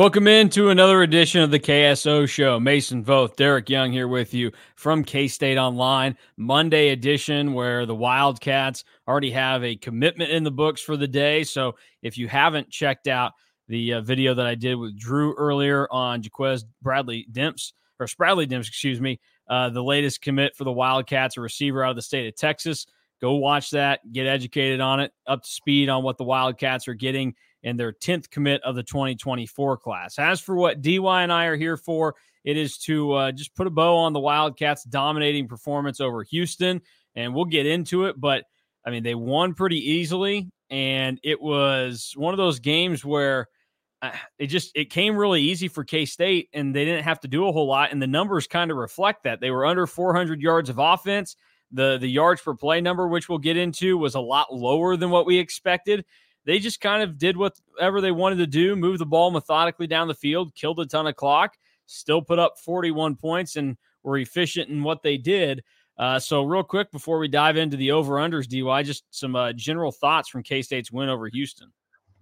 Welcome into another edition of the KSO Show. Mason Voth, Derek Young here with you from K State Online, Monday edition, where the Wildcats already have a commitment in the books for the day. So if you haven't checked out the uh, video that I did with Drew earlier on Jaquez Bradley Demps, or Spradley Demps, excuse me, uh, the latest commit for the Wildcats, a receiver out of the state of Texas. Go watch that, get educated on it, up to speed on what the Wildcats are getting in their 10th commit of the 2024 class. As for what DY and I are here for, it is to uh, just put a bow on the Wildcats' dominating performance over Houston, and we'll get into it. But I mean, they won pretty easily, and it was one of those games where uh, it just it came really easy for K State, and they didn't have to do a whole lot. And the numbers kind of reflect that they were under 400 yards of offense. The the yards per play number, which we'll get into, was a lot lower than what we expected they just kind of did whatever they wanted to do, move the ball methodically down the field, killed a ton of clock, still put up 41 points, and were efficient in what they did. Uh, so, real quick before we dive into the over unders, DY, just some uh, general thoughts from K State's win over Houston.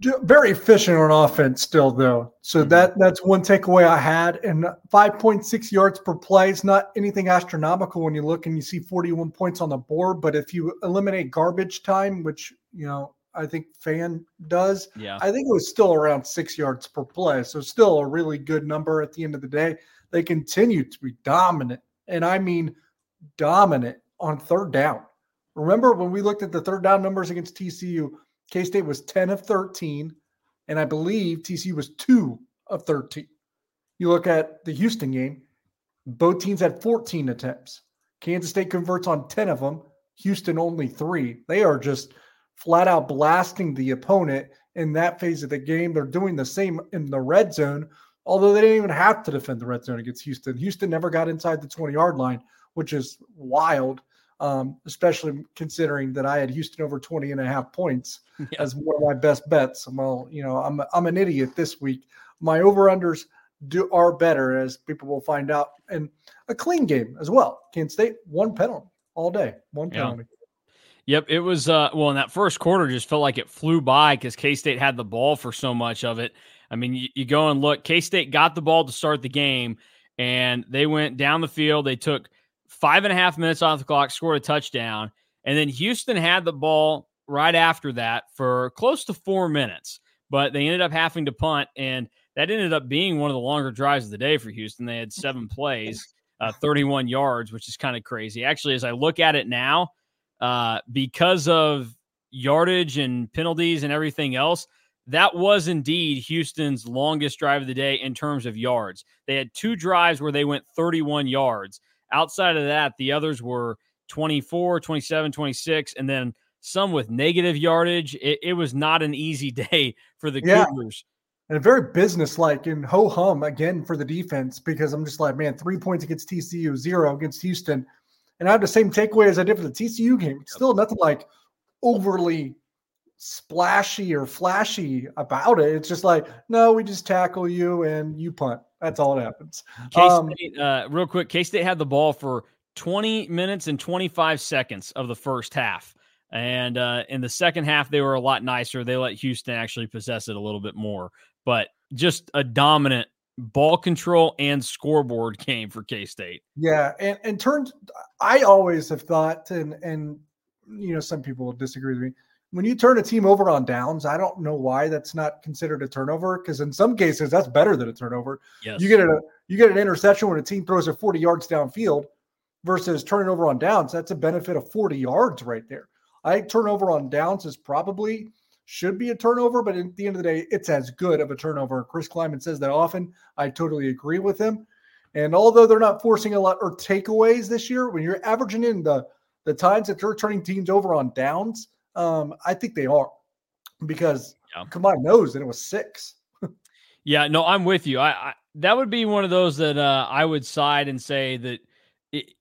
Very efficient on offense, still though. So mm-hmm. that that's one takeaway I had. And 5.6 yards per play is not anything astronomical when you look and you see 41 points on the board. But if you eliminate garbage time, which you know I think Fan does. Yeah. I think it was still around six yards per play. So still a really good number at the end of the day. They continue to be dominant. And I mean dominant on third down. Remember when we looked at the third down numbers against TCU, K State was 10 of 13. And I believe TCU was two of 13. You look at the Houston game, both teams had 14 attempts. Kansas State converts on 10 of them, Houston only three. They are just flat out blasting the opponent in that phase of the game. They're doing the same in the red zone, although they didn't even have to defend the red zone against Houston. Houston never got inside the 20 yard line, which is wild, um, especially considering that I had Houston over 20 and a half points yeah. as one of my best bets. Well, you know, I'm, I'm an idiot this week. My over unders do are better, as people will find out, and a clean game as well. Kansas State, one penalty all day, one penalty. Yeah. Yep, it was uh well in that first quarter just felt like it flew by because K-State had the ball for so much of it. I mean, you, you go and look, K-State got the ball to start the game and they went down the field. They took five and a half minutes off the clock, scored a touchdown, and then Houston had the ball right after that for close to four minutes. But they ended up having to punt, and that ended up being one of the longer drives of the day for Houston. They had seven plays, uh, 31 yards, which is kind of crazy. Actually, as I look at it now, uh, because of yardage and penalties and everything else, that was indeed Houston's longest drive of the day in terms of yards. They had two drives where they went 31 yards. Outside of that, the others were 24, 27, 26, and then some with negative yardage. It, it was not an easy day for the yeah. Cougars. And very businesslike and ho hum again for the defense because I'm just like, man, three points against TCU, zero against Houston and I have the same takeaway as I did for the TCU game. Still nothing like overly splashy or flashy about it. It's just like, no, we just tackle you and you punt. That's all that happens. Um, uh, real quick, K State had the ball for 20 minutes and 25 seconds of the first half. And uh, in the second half, they were a lot nicer. They let Houston actually possess it a little bit more, but just a dominant ball control and scoreboard game for K State. Yeah, and and turned. I always have thought, and and you know, some people will disagree with me. When you turn a team over on downs, I don't know why that's not considered a turnover because in some cases that's better than a turnover. Yes. You get a you get an interception when a team throws it 40 yards downfield versus turning over on downs. That's a benefit of 40 yards right there. I think turnover on downs is probably should be a turnover, but at the end of the day, it's as good of a turnover. Chris Klieman says that often. I totally agree with him. And although they're not forcing a lot or takeaways this year, when you're averaging in the the times that they're turning teams over on downs, um, I think they are because yeah. combined knows that it was six. yeah, no, I'm with you. I, I, that would be one of those that uh, I would side and say that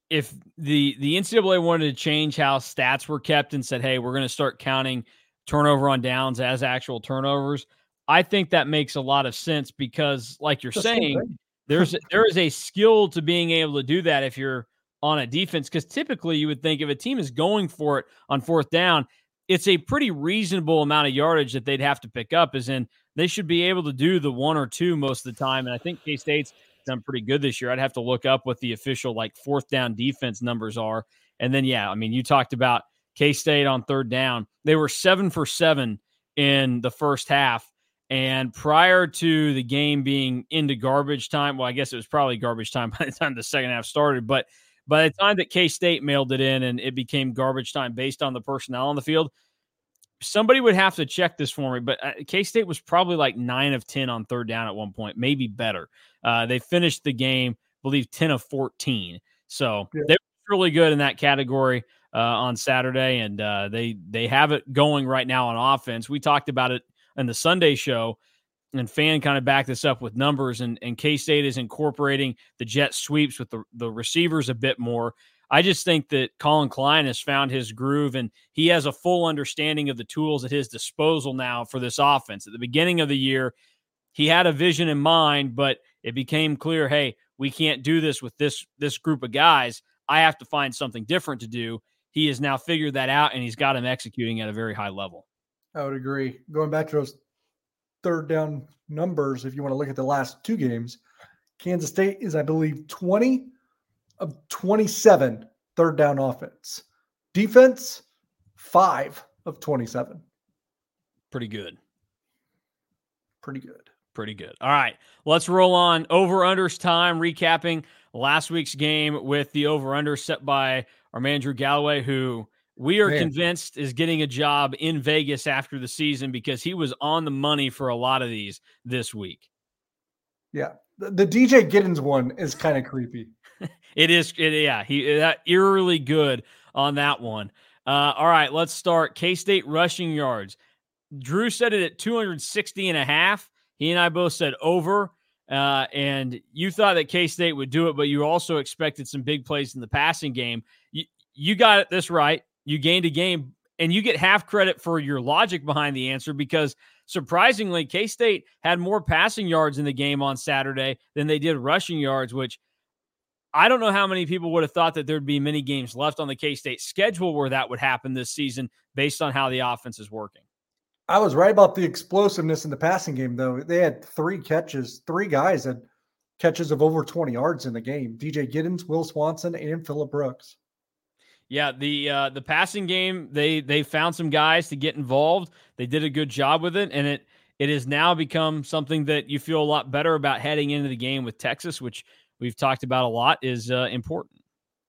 if the the NCAA wanted to change how stats were kept and said, hey, we're going to start counting turnover on downs as actual turnovers. I think that makes a lot of sense because, like you're saying, there's there is a skill to being able to do that if you're on a defense because typically you would think if a team is going for it on fourth down, it's a pretty reasonable amount of yardage that they'd have to pick up, as in they should be able to do the one or two most of the time. And I think K State's done pretty good this year. I'd have to look up what the official like fourth down defense numbers are. And then, yeah, I mean, you talked about K State on third down. They were seven for seven in the first half. And prior to the game being into garbage time, well, I guess it was probably garbage time by the time the second half started. But by the time that K State mailed it in and it became garbage time based on the personnel on the field, somebody would have to check this for me. But uh, K State was probably like nine of 10 on third down at one point, maybe better. Uh, they finished the game, I believe, 10 of 14. So yeah. they were really good in that category. Uh, on Saturday, and uh, they they have it going right now on offense. We talked about it in the Sunday show, and fan kind of backed this up with numbers. And, and K State is incorporating the jet sweeps with the, the receivers a bit more. I just think that Collin Klein has found his groove and he has a full understanding of the tools at his disposal now for this offense. At the beginning of the year, he had a vision in mind, but it became clear, hey, we can't do this with this this group of guys. I have to find something different to do. He has now figured that out and he's got him executing at a very high level. I would agree. Going back to those third down numbers, if you want to look at the last two games, Kansas State is, I believe, 20 of 27 third down offense. Defense, five of 27. Pretty good. Pretty good. Pretty good. All right. Let's roll on over unders time, recapping last week's game with the over under set by our man Drew Galloway, who we are Man. convinced is getting a job in Vegas after the season because he was on the money for a lot of these this week. Yeah. The, the DJ Giddens one is kind of creepy. it is. It, yeah. He that eerily good on that one. Uh, all right. Let's start K State rushing yards. Drew said it at 260 and a half. He and I both said over. Uh, and you thought that K State would do it, but you also expected some big plays in the passing game. You, you got this right you gained a game and you get half credit for your logic behind the answer because surprisingly, K State had more passing yards in the game on Saturday than they did rushing yards, which I don't know how many people would have thought that there'd be many games left on the K State schedule where that would happen this season based on how the offense is working. I was right about the explosiveness in the passing game, though. They had three catches, three guys had catches of over 20 yards in the game DJ Giddens, Will Swanson, and Phillip Brooks. Yeah, the uh, the passing game they they found some guys to get involved. They did a good job with it, and it it has now become something that you feel a lot better about heading into the game with Texas, which we've talked about a lot is uh, important.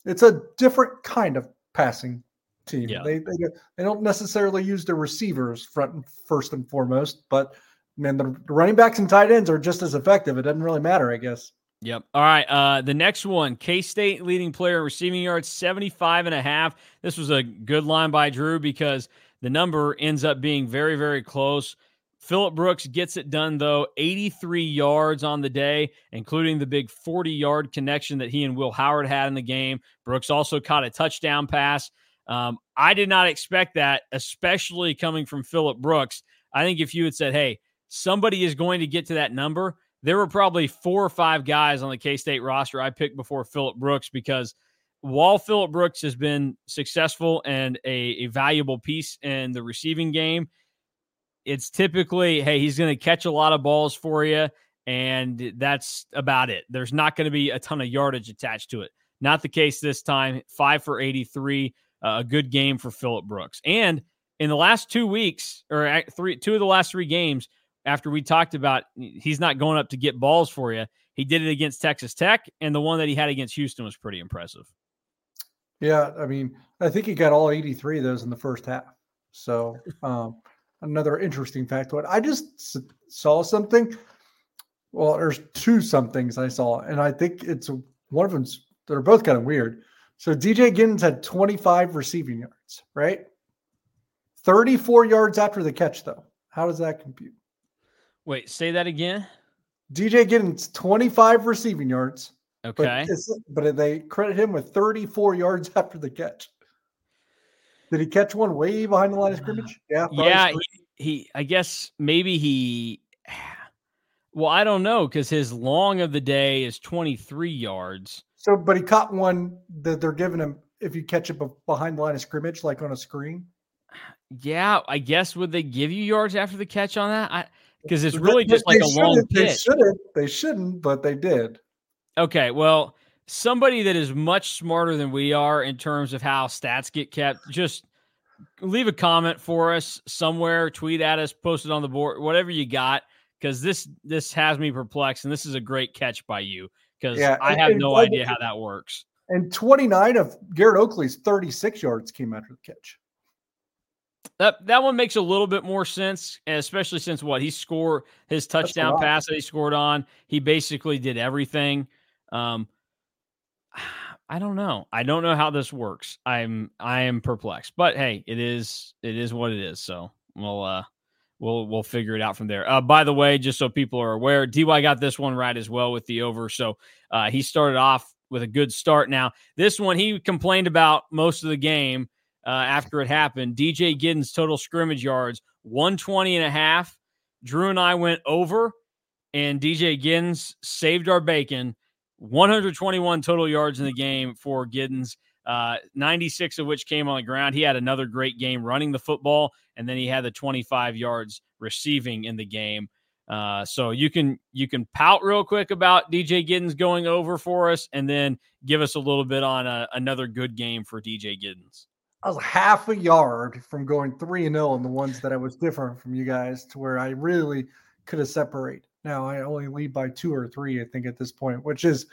It's a different kind of passing team. Yeah. They, they they don't necessarily use the receivers front and first and foremost, but man, the running backs and tight ends are just as effective. It doesn't really matter, I guess. Yep. All right. Uh, the next one, K State leading player receiving yards, 75 and a half. This was a good line by Drew because the number ends up being very, very close. Phillip Brooks gets it done, though, 83 yards on the day, including the big 40 yard connection that he and Will Howard had in the game. Brooks also caught a touchdown pass. Um, I did not expect that, especially coming from Phillip Brooks. I think if you had said, hey, somebody is going to get to that number, there were probably four or five guys on the K State roster I picked before Phillip Brooks because while Phillip Brooks has been successful and a, a valuable piece in the receiving game, it's typically, hey, he's going to catch a lot of balls for you, and that's about it. There's not going to be a ton of yardage attached to it. Not the case this time. Five for 83, uh, a good game for Phillip Brooks. And in the last two weeks, or three, two of the last three games, after we talked about he's not going up to get balls for you. He did it against Texas Tech, and the one that he had against Houston was pretty impressive. Yeah, I mean, I think he got all 83 of those in the first half. So, um, another interesting fact. What I just saw something. Well, there's two somethings I saw, and I think it's one of them. They're both kind of weird. So DJ Giddens had 25 receiving yards, right? 34 yards after the catch, though. How does that compute? Wait, say that again. DJ Giddens 25 receiving yards. Okay. But, but they credit him with 34 yards after the catch. Did he catch one way behind the line of scrimmage? Yeah. Yeah. He, he, I guess maybe he, well, I don't know because his long of the day is 23 yards. So, but he caught one that they're giving him if you catch it behind the line of scrimmage, like on a screen. Yeah, I guess would they give you yards after the catch on that? I because it's really just like a long pitch. They shouldn't. They shouldn't, but they did. Okay, well, somebody that is much smarter than we are in terms of how stats get kept, just leave a comment for us somewhere, tweet at us, post it on the board, whatever you got, because this this has me perplexed, and this is a great catch by you because yeah, I have and, no and, idea how that works. And 29 of Garrett Oakley's 36 yards came after the catch. That that one makes a little bit more sense, especially since what he scored his touchdown pass that he scored on. He basically did everything. Um, I don't know. I don't know how this works. I'm I am perplexed. But hey, it is it is what it is. So we'll uh we'll we'll figure it out from there. Uh, by the way, just so people are aware, DY got this one right as well with the over. So uh, he started off with a good start. Now this one he complained about most of the game uh, after it happened. DJ Giddens total scrimmage yards 120 and a half. Drew and I went over, and DJ Giddens saved our bacon 121 total yards in the game for Giddens, uh, 96 of which came on the ground. He had another great game running the football, and then he had the 25 yards receiving in the game. Uh, so you can you can pout real quick about DJ Giddens going over for us, and then give us a little bit on a, another good game for DJ Giddens. I was half a yard from going three and zero oh on the ones that I was different from you guys, to where I really could have separated. Now I only lead by two or three, I think, at this point, which is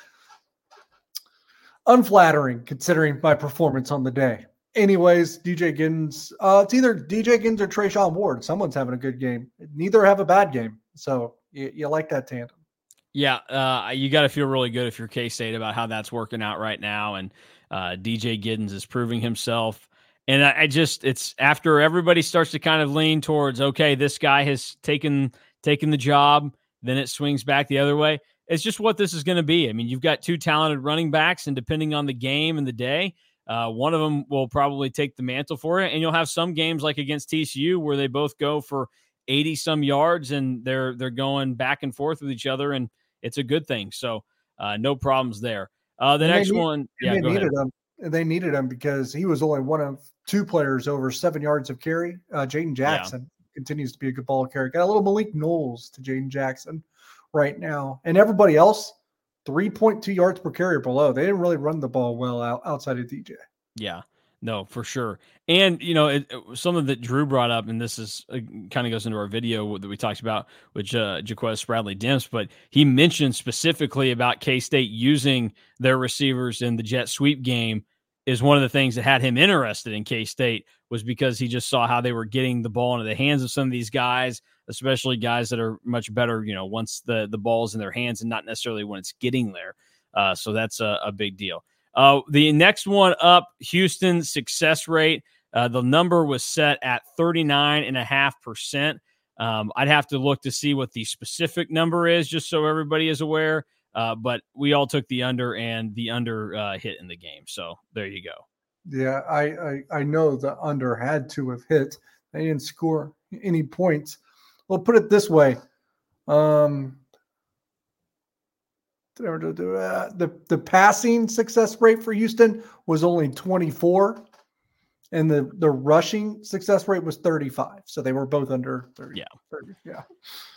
unflattering considering my performance on the day. Anyways, DJ Giddens, uh, it's either DJ Giddens or Treshaun Ward. Someone's having a good game. Neither have a bad game. So you, you like that tandem. Yeah, uh, you got to feel really good if you're K State about how that's working out right now. And uh, DJ Giddens is proving himself. And I, I, just, it's after everybody starts to kind of lean towards, okay, this guy has taken taken the job then it swings back the other way. It's just what this is going to be. I mean, you've got two talented running backs, and depending on the game and the day, uh, one of them will probably take the mantle for it. And you'll have some games like against TCU where they both go for 80 some yards and they're they're going back and forth with each other, and it's a good thing. So uh, no problems there. Uh, the and next need, one, yeah, they needed ahead. him. They needed him because he was only one of two players over seven yards of carry. Uh, Jaden Jackson continues to be a good ball carrier. Got a little Malik Knowles to Jaden Jackson right now, and everybody else 3.2 yards per carry below. They didn't really run the ball well out, outside of DJ. Yeah, no, for sure. And you know, it, it, something that Drew brought up, and this is uh, kind of goes into our video that we talked about with uh, Jaquez Bradley Demps, but he mentioned specifically about K State using their receivers in the jet sweep game is one of the things that had him interested in K State was because he just saw how they were getting the ball into the hands of some of these guys, especially guys that are much better, you know, once the the ball's in their hands and not necessarily when it's getting there. Uh, so that's a, a big deal. Uh, the next one up, Houston success rate. Uh, the number was set at 39.5%. Um, I'd have to look to see what the specific number is, just so everybody is aware. Uh, but we all took the under, and the under uh, hit in the game. So there you go. Yeah, I, I I know the under had to have hit. They didn't score any points. Well, put it this way. Um, the the passing success rate for Houston was only 24 and the the rushing success rate was 35 so they were both under 30 yeah. 30, yeah.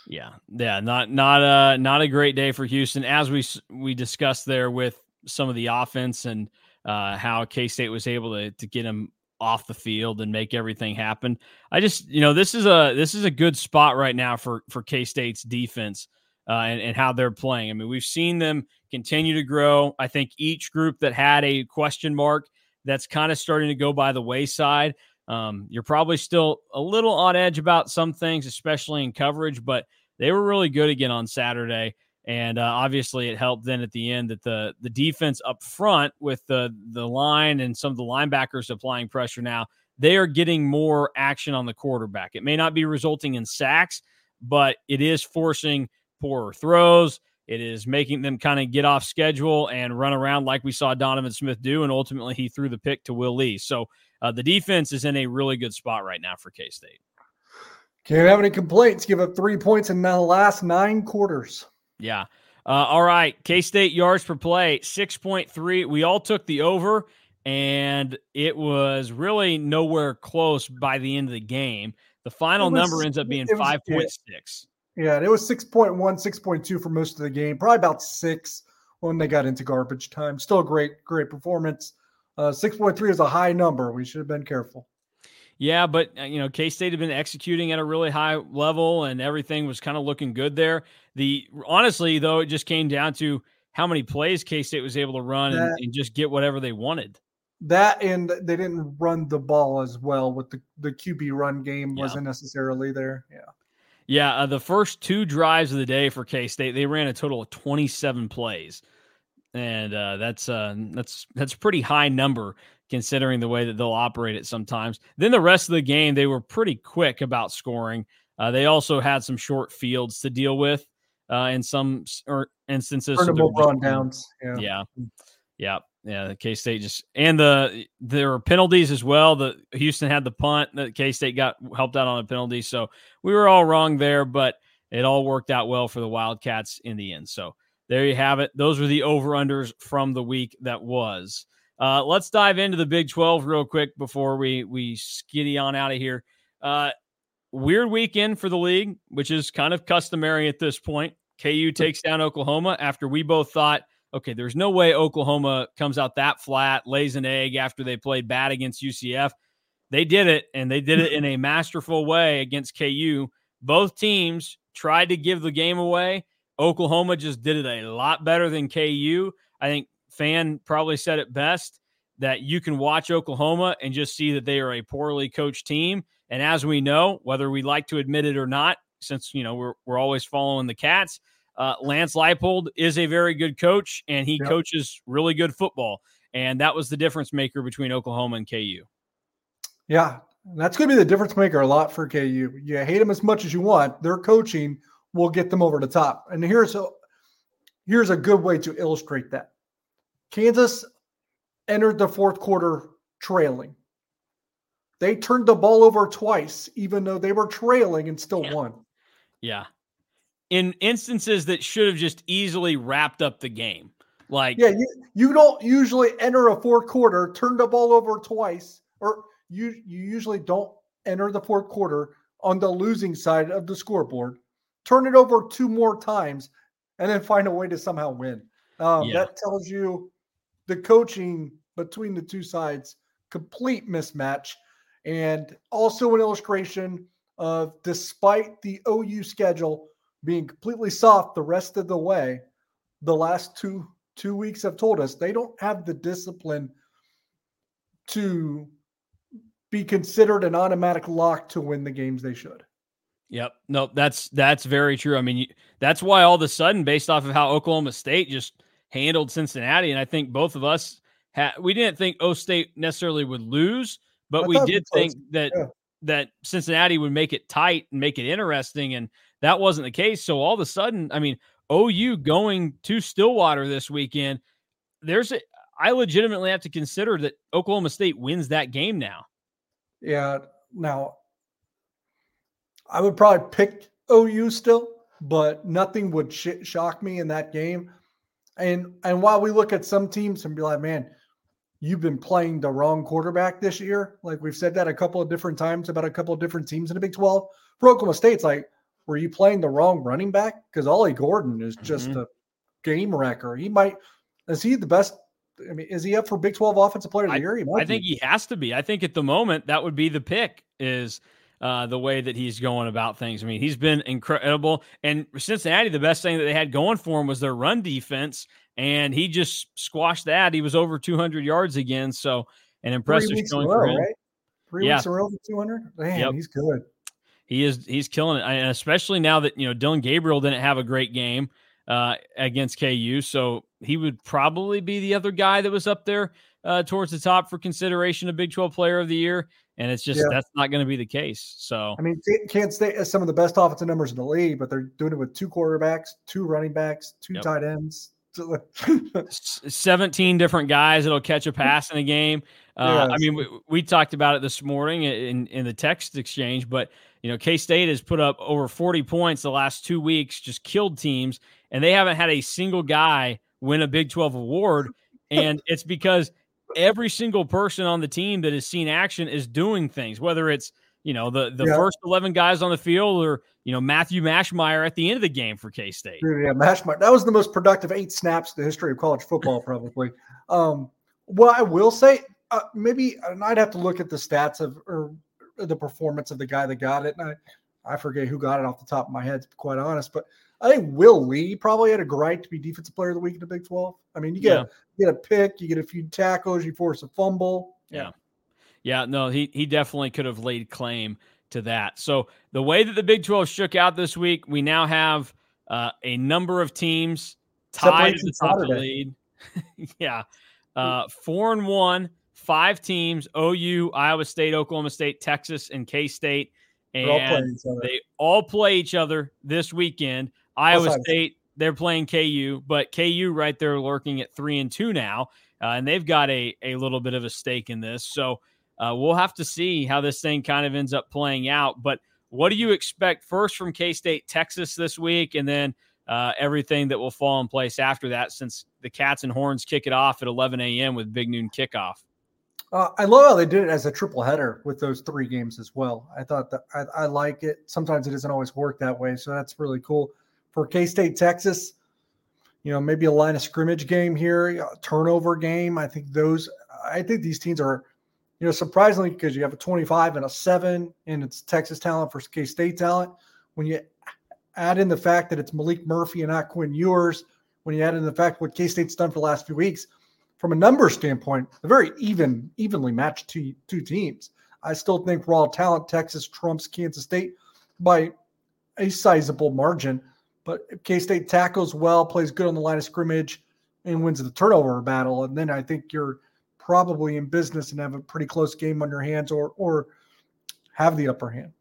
Yeah yeah not not a not a great day for houston as we we discussed there with some of the offense and uh, how k-state was able to, to get him off the field and make everything happen. I just you know this is a this is a good spot right now for for k-state's defense uh, and, and how they're playing. I mean we've seen them continue to grow. I think each group that had a question mark that's kind of starting to go by the wayside. Um, you're probably still a little on edge about some things, especially in coverage, but they were really good again on Saturday. And uh, obviously, it helped then at the end that the the defense up front with the the line and some of the linebackers applying pressure now, they are getting more action on the quarterback. It may not be resulting in sacks, but it is forcing poorer throws. It is making them kind of get off schedule and run around like we saw Donovan Smith do. And ultimately, he threw the pick to Will Lee. So uh, the defense is in a really good spot right now for K State. Can't have any complaints. Give up three points in the last nine quarters. Yeah. Uh, all right, K State yards per play, 6.3. We all took the over, and it was really nowhere close by the end of the game. The final was, number ends up being 5.6. Yeah, and it was 6.1, 6.2 for most of the game, probably about six when they got into garbage time. Still a great, great performance. Uh, 6.3 is a high number. We should have been careful. Yeah, but uh, you know, K State had been executing at a really high level, and everything was kind of looking good there. The honestly, though, it just came down to how many plays K State was able to run that, and, and, just get whatever they wanted. That and they didn't run the ball as well with the the QB run game yeah. wasn't necessarily there. Yeah. Yeah, uh, the first two drives of the day for K State, they ran a total of 27 plays, and uh, that's uh, that's that's a pretty high number considering the way that they'll operate it sometimes. Then the rest of the game, they were pretty quick about scoring. Uh, they also had some short fields to deal with uh, in some or instances. Turnable so run downs. Yeah. yeah. Yeah. Yeah. The K State just and the there were penalties as well. The Houston had the punt that K State got helped out on a penalty. So we were all wrong there, but it all worked out well for the Wildcats in the end. So there you have it. Those were the over unders from the week that was. Uh, let's dive into the Big 12 real quick before we we skiddy on out of here. Uh, weird weekend for the league, which is kind of customary at this point. KU takes down Oklahoma after we both thought, okay, there's no way Oklahoma comes out that flat, lays an egg after they played bad against UCF. They did it, and they did it in a masterful way against KU. Both teams tried to give the game away. Oklahoma just did it a lot better than KU. I think fan probably said it best that you can watch Oklahoma and just see that they are a poorly coached team. And as we know, whether we like to admit it or not, since you know we're we're always following the Cats, uh, Lance Leipold is a very good coach and he yep. coaches really good football. And that was the difference maker between Oklahoma and KU. Yeah, that's going to be the difference maker a lot for KU. You hate them as much as you want. Their coaching will get them over the top. And here's a here's a good way to illustrate that. Kansas entered the fourth quarter trailing. They turned the ball over twice, even though they were trailing and still yeah. won. Yeah. In instances that should have just easily wrapped up the game. Like, yeah, you, you don't usually enter a fourth quarter, turn the ball over twice, or you, you usually don't enter the fourth quarter on the losing side of the scoreboard, turn it over two more times, and then find a way to somehow win. Um, yeah. That tells you the coaching between the two sides complete mismatch and also an illustration of despite the OU schedule being completely soft the rest of the way the last two two weeks have told us they don't have the discipline to be considered an automatic lock to win the games they should. Yep. No, that's that's very true. I mean, that's why all of a sudden based off of how Oklahoma State just handled Cincinnati, and I think both of us had we didn't think O State necessarily would lose, but I we did think that yeah. that Cincinnati would make it tight and make it interesting, and that wasn't the case. So all of a sudden, I mean, OU going to Stillwater this weekend, there's a I legitimately have to consider that Oklahoma State wins that game now. Yeah. Now, I would probably pick OU still, but nothing would sh- shock me in that game. And and while we look at some teams and be like, man, you've been playing the wrong quarterback this year. Like we've said that a couple of different times about a couple of different teams in the Big 12. For Oklahoma State's like, were you playing the wrong running back? Because Ollie Gordon is just mm-hmm. a game wrecker. He might is he the best? I mean, is he up for Big 12 offensive player of the I, year? I think he has to be. I think at the moment that would be the pick is uh, the way that he's going about things. I mean, he's been incredible. And Cincinnati, the best thing that they had going for him was their run defense, and he just squashed that. He was over 200 yards again. So an impressive showing for him. Right? Three yeah. weeks in a row for 200. Man, yep. he's good. He is. He's killing it, and especially now that you know Dillon Gabriel didn't have a great game uh, against KU, so he would probably be the other guy that was up there uh, towards the top for consideration of Big 12 Player of the Year. And it's just yeah. that's not going to be the case. So I mean, Kansas State has some of the best offensive numbers in the league, but they're doing it with two quarterbacks, two running backs, two yep. tight ends. 17 different guys that'll catch a pass in a game. Uh, yes. I mean, we, we, talked about it this morning in, in the text exchange, but you know, K State has put up over 40 points the last two weeks, just killed teams, and they haven't had a single guy win a Big 12 award. And it's because every single person on the team that has seen action is doing things, whether it's you know the the yeah. first 11 guys on the field or you know Matthew Mashmeyer at the end of the game for K-State. Yeah, Mashmeyer. That was the most productive eight snaps in the history of college football probably. um well I will say uh, maybe and I'd have to look at the stats of or the performance of the guy that got it and I I forget who got it off the top of my head to be quite honest, but I think Will Lee probably had a right to be defensive player of the week in the Big 12. I mean, you get, yeah. you get a pick, you get a few tackles, you force a fumble. Yeah. Yeah, no, he he definitely could have laid claim to that. So the way that the Big 12 shook out this week, we now have uh, a number of teams tied at the top of the lead. yeah. Uh, four and one, five teams, OU, Iowa State, Oklahoma State, Texas, and K State. And all they all play each other this weekend. Iowa State, they're playing KU, but KU right there lurking at three and two now. Uh, and they've got a, a little bit of a stake in this. So uh, we'll have to see how this thing kind of ends up playing out. But what do you expect first from K State, Texas this week, and then uh, everything that will fall in place after that since the Cats and Horns kick it off at 11 a.m. with Big Noon kickoff? Uh, I love how they did it as a triple header with those three games as well. I thought that I, I like it. Sometimes it doesn't always work that way, so that's really cool for K State, Texas. You know, maybe a line of scrimmage game here, turnover game. I think those. I think these teams are you know, surprisingly, because you have a 25 and a seven, and it's Texas talent versus K State talent. When you add in the fact that it's Maalik Murphy and not Quinn Ewers, when you add in the fact what K State's done for the last few weeks, from a number standpoint, a very even, evenly matched two two teams. I still think raw talent, Texas trumps Kansas State by a sizable margin. But K State tackles well, plays good on the line of scrimmage, and wins the turnover battle, and then I think you're probably in business and have a pretty close game on your hands or or have the upper hand.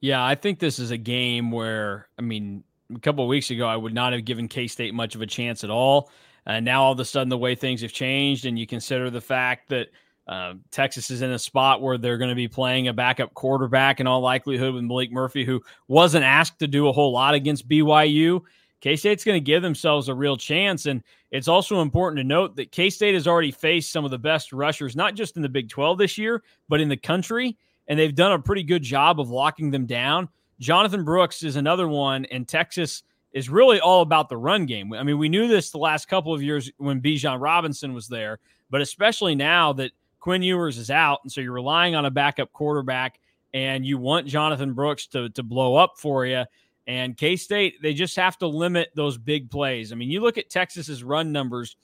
Yeah, I think this is a game where I mean, a couple of weeks ago I would not have given K-State much of a chance at all. And now all of a sudden the way things have changed and you consider the fact that uh, Texas is in a spot where they're going to be playing a backup quarterback in all likelihood with Maalik Murphy, who wasn't asked to do a whole lot against BYU. K State's going to give themselves a real chance. And it's also important to note that K State has already faced some of the best rushers, not just in the Big 12 this year, but in the country. And they've done a pretty good job of locking them down. Jonathan Brooks is another one, and Texas is really all about the run game. I mean, we knew this the last couple of years when Bijan Robinson was there, but especially now that Quinn Ewers is out. And so you're relying on a backup quarterback and you want Jonathan Brooks to, to blow up for you. And K State, they just have to limit those big plays. I mean, you look at Texas's run numbers,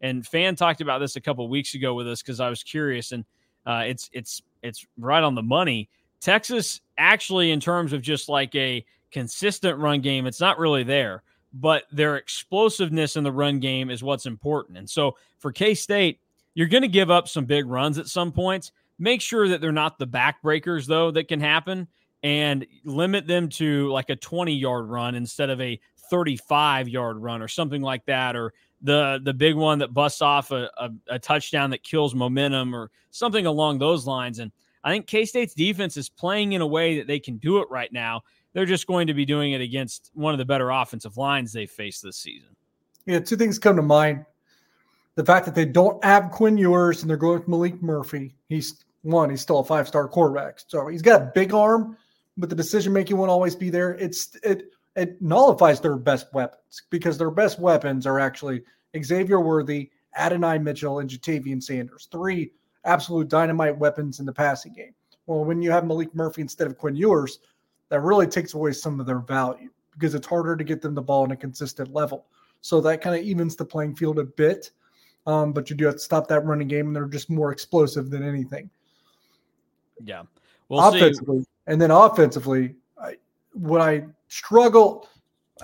and Fan talked about this a couple weeks ago with us because I was curious, and uh, it's it's it's right on the money. Texas actually, in terms of just like a consistent run game, it's not really there, but their explosiveness in the run game is what's important. And so for K State, you're going to give up some big runs at some points. Make sure that they're not the backbreakers though that can happen and limit them to like a 20 yard run instead of a 35 yard run or something like that or the the big one that busts off a, a, a touchdown that kills momentum or something along those lines and i think k-state's defense is playing in a way that they can do it right now they're just going to be doing it against one of the better offensive lines they face this season yeah two things come to mind the fact that they don't have quinn ewers and they're going with Maalik Murphy he's one he's still a five star quarterback so he's got a big arm but the decision making won't always be there. It's it it nullifies their best weapons because their best weapons are actually Xavier Worthy, Adonai Mitchell, and Ja'Tavion Sanders. Three absolute dynamite weapons in the passing game. Well, when you have Maalik Murphy instead of Quinn Ewers, that really takes away some of their value because it's harder to get them the ball in a consistent level. So that kind of evens the playing field a bit. Um, but you do have to stop that running game, and they're just more explosive than anything. Yeah. We'll offensively, see. and then offensively, I, what I struggle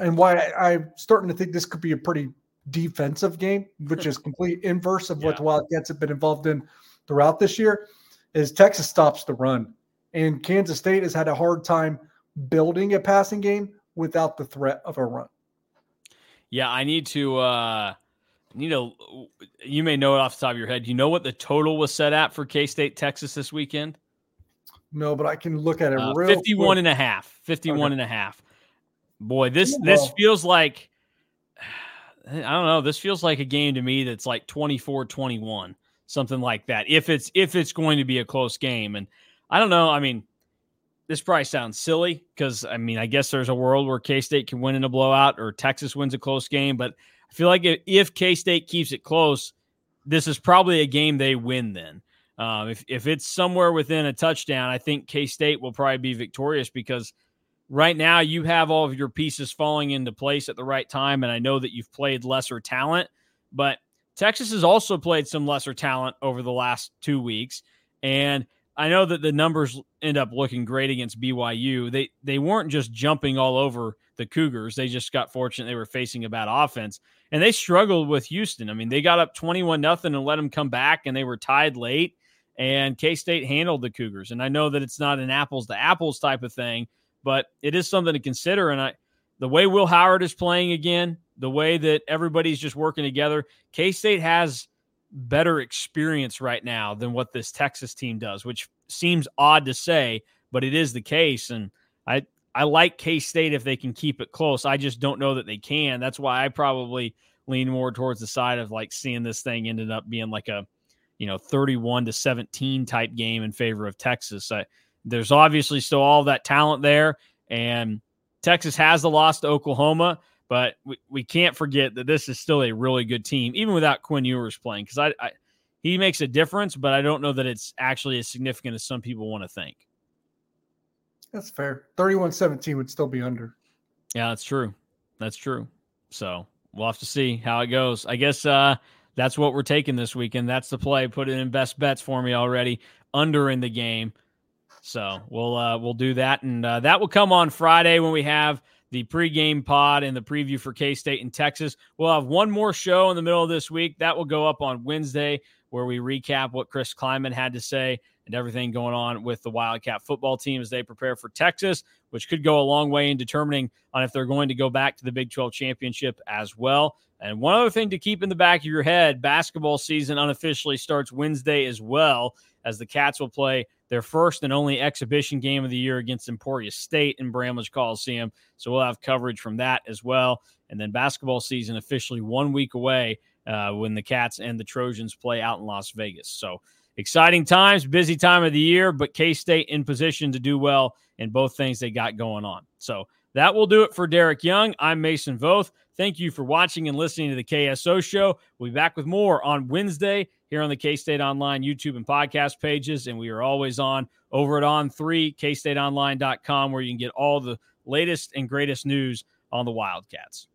and why I, am starting to think this could be a pretty defensive game, which is complete inverse of what yeah. the Wildcats have been involved in throughout this year, is Texas stops the run, and Kansas State has had a hard time building a passing game without the threat of a run. Yeah, I need to. uh you know, you may know it off the top of your head. You know what the total was set at for K State Texas this weekend? No, but I can look at it uh, real 51 quick. and a half. 51 okay. and a half. Boy, this well, this feels like I don't know, this feels like a game to me that's like 24-21, something like that. If it's if it's going to be a close game and I don't know, I mean, this probably sounds silly because I mean, I guess there's a world where K State can win in a blowout or Texas wins a close game, but I feel like if K State keeps it close, this is probably a game they win. Then, um, if if it's somewhere within a touchdown, I think K State will probably be victorious because right now you have all of your pieces falling into place at the right time, and I know that you've played lesser talent, but Texas has also played some lesser talent over the last two weeks, and I know that the numbers end up looking great against BYU. They they weren't just jumping all over the Cougars. They just got fortunate they were facing a bad offense and they struggled with Houston. I mean, they got up 21 nothing and let them come back and they were tied late and K-State handled the Cougars. And I know that it's not an apples to apples type of thing, but it is something to consider and I the way Will Howard is playing again, the way that everybody's just working together, K-State has better experience right now than what this Texas team does, which seems odd to say, but it is the case and I I like K State if they can keep it close. I just don't know that they can. That's why I probably lean more towards the side of like seeing this thing ended up being like a, you know, 31 to 17 type game in favor of Texas. I, there's obviously still all that talent there, and Texas has the loss to Oklahoma, but we, we can't forget that this is still a really good team, even without Quinn Ewers playing, because I, I he makes a difference, but I don't know that it's actually as significant as some people want to think. That's fair. 31 17 would still be under. Yeah, that's true. That's true. So we'll have to see how it goes. I guess uh, that's what we're taking this weekend. That's the play. Put it in best bets for me already. Under in the game. So we'll uh, we'll do that, and uh, that will come on Friday when we have the pregame pod and the preview for K State and Texas. We'll have one more show in the middle of this week that will go up on Wednesday, where we recap what Chris Klieman had to say and everything going on with the Wildcat football team as they prepare for Texas, which could go a long way in determining on if they're going to go back to the Big 12 championship as well. And one other thing to keep in the back of your head basketball season unofficially starts Wednesday as well, as the Cats will play their first and only exhibition game of the year against Emporia State in Bramlage Coliseum. So we'll have coverage from that as well. And then basketball season officially one week away uh, when the Cats and the Trojans play out in Las Vegas. So exciting times, busy time of the year, but K State in position to do well in both things they got going on. So that will do it for Derek Young. I'm Mason Voth. Thank you for watching and listening to the KSO show. We'll be back with more on Wednesday here on the K State Online YouTube and podcast pages. And we are always on over at On3, kstateonline.com, where you can get all the latest and greatest news on the Wildcats.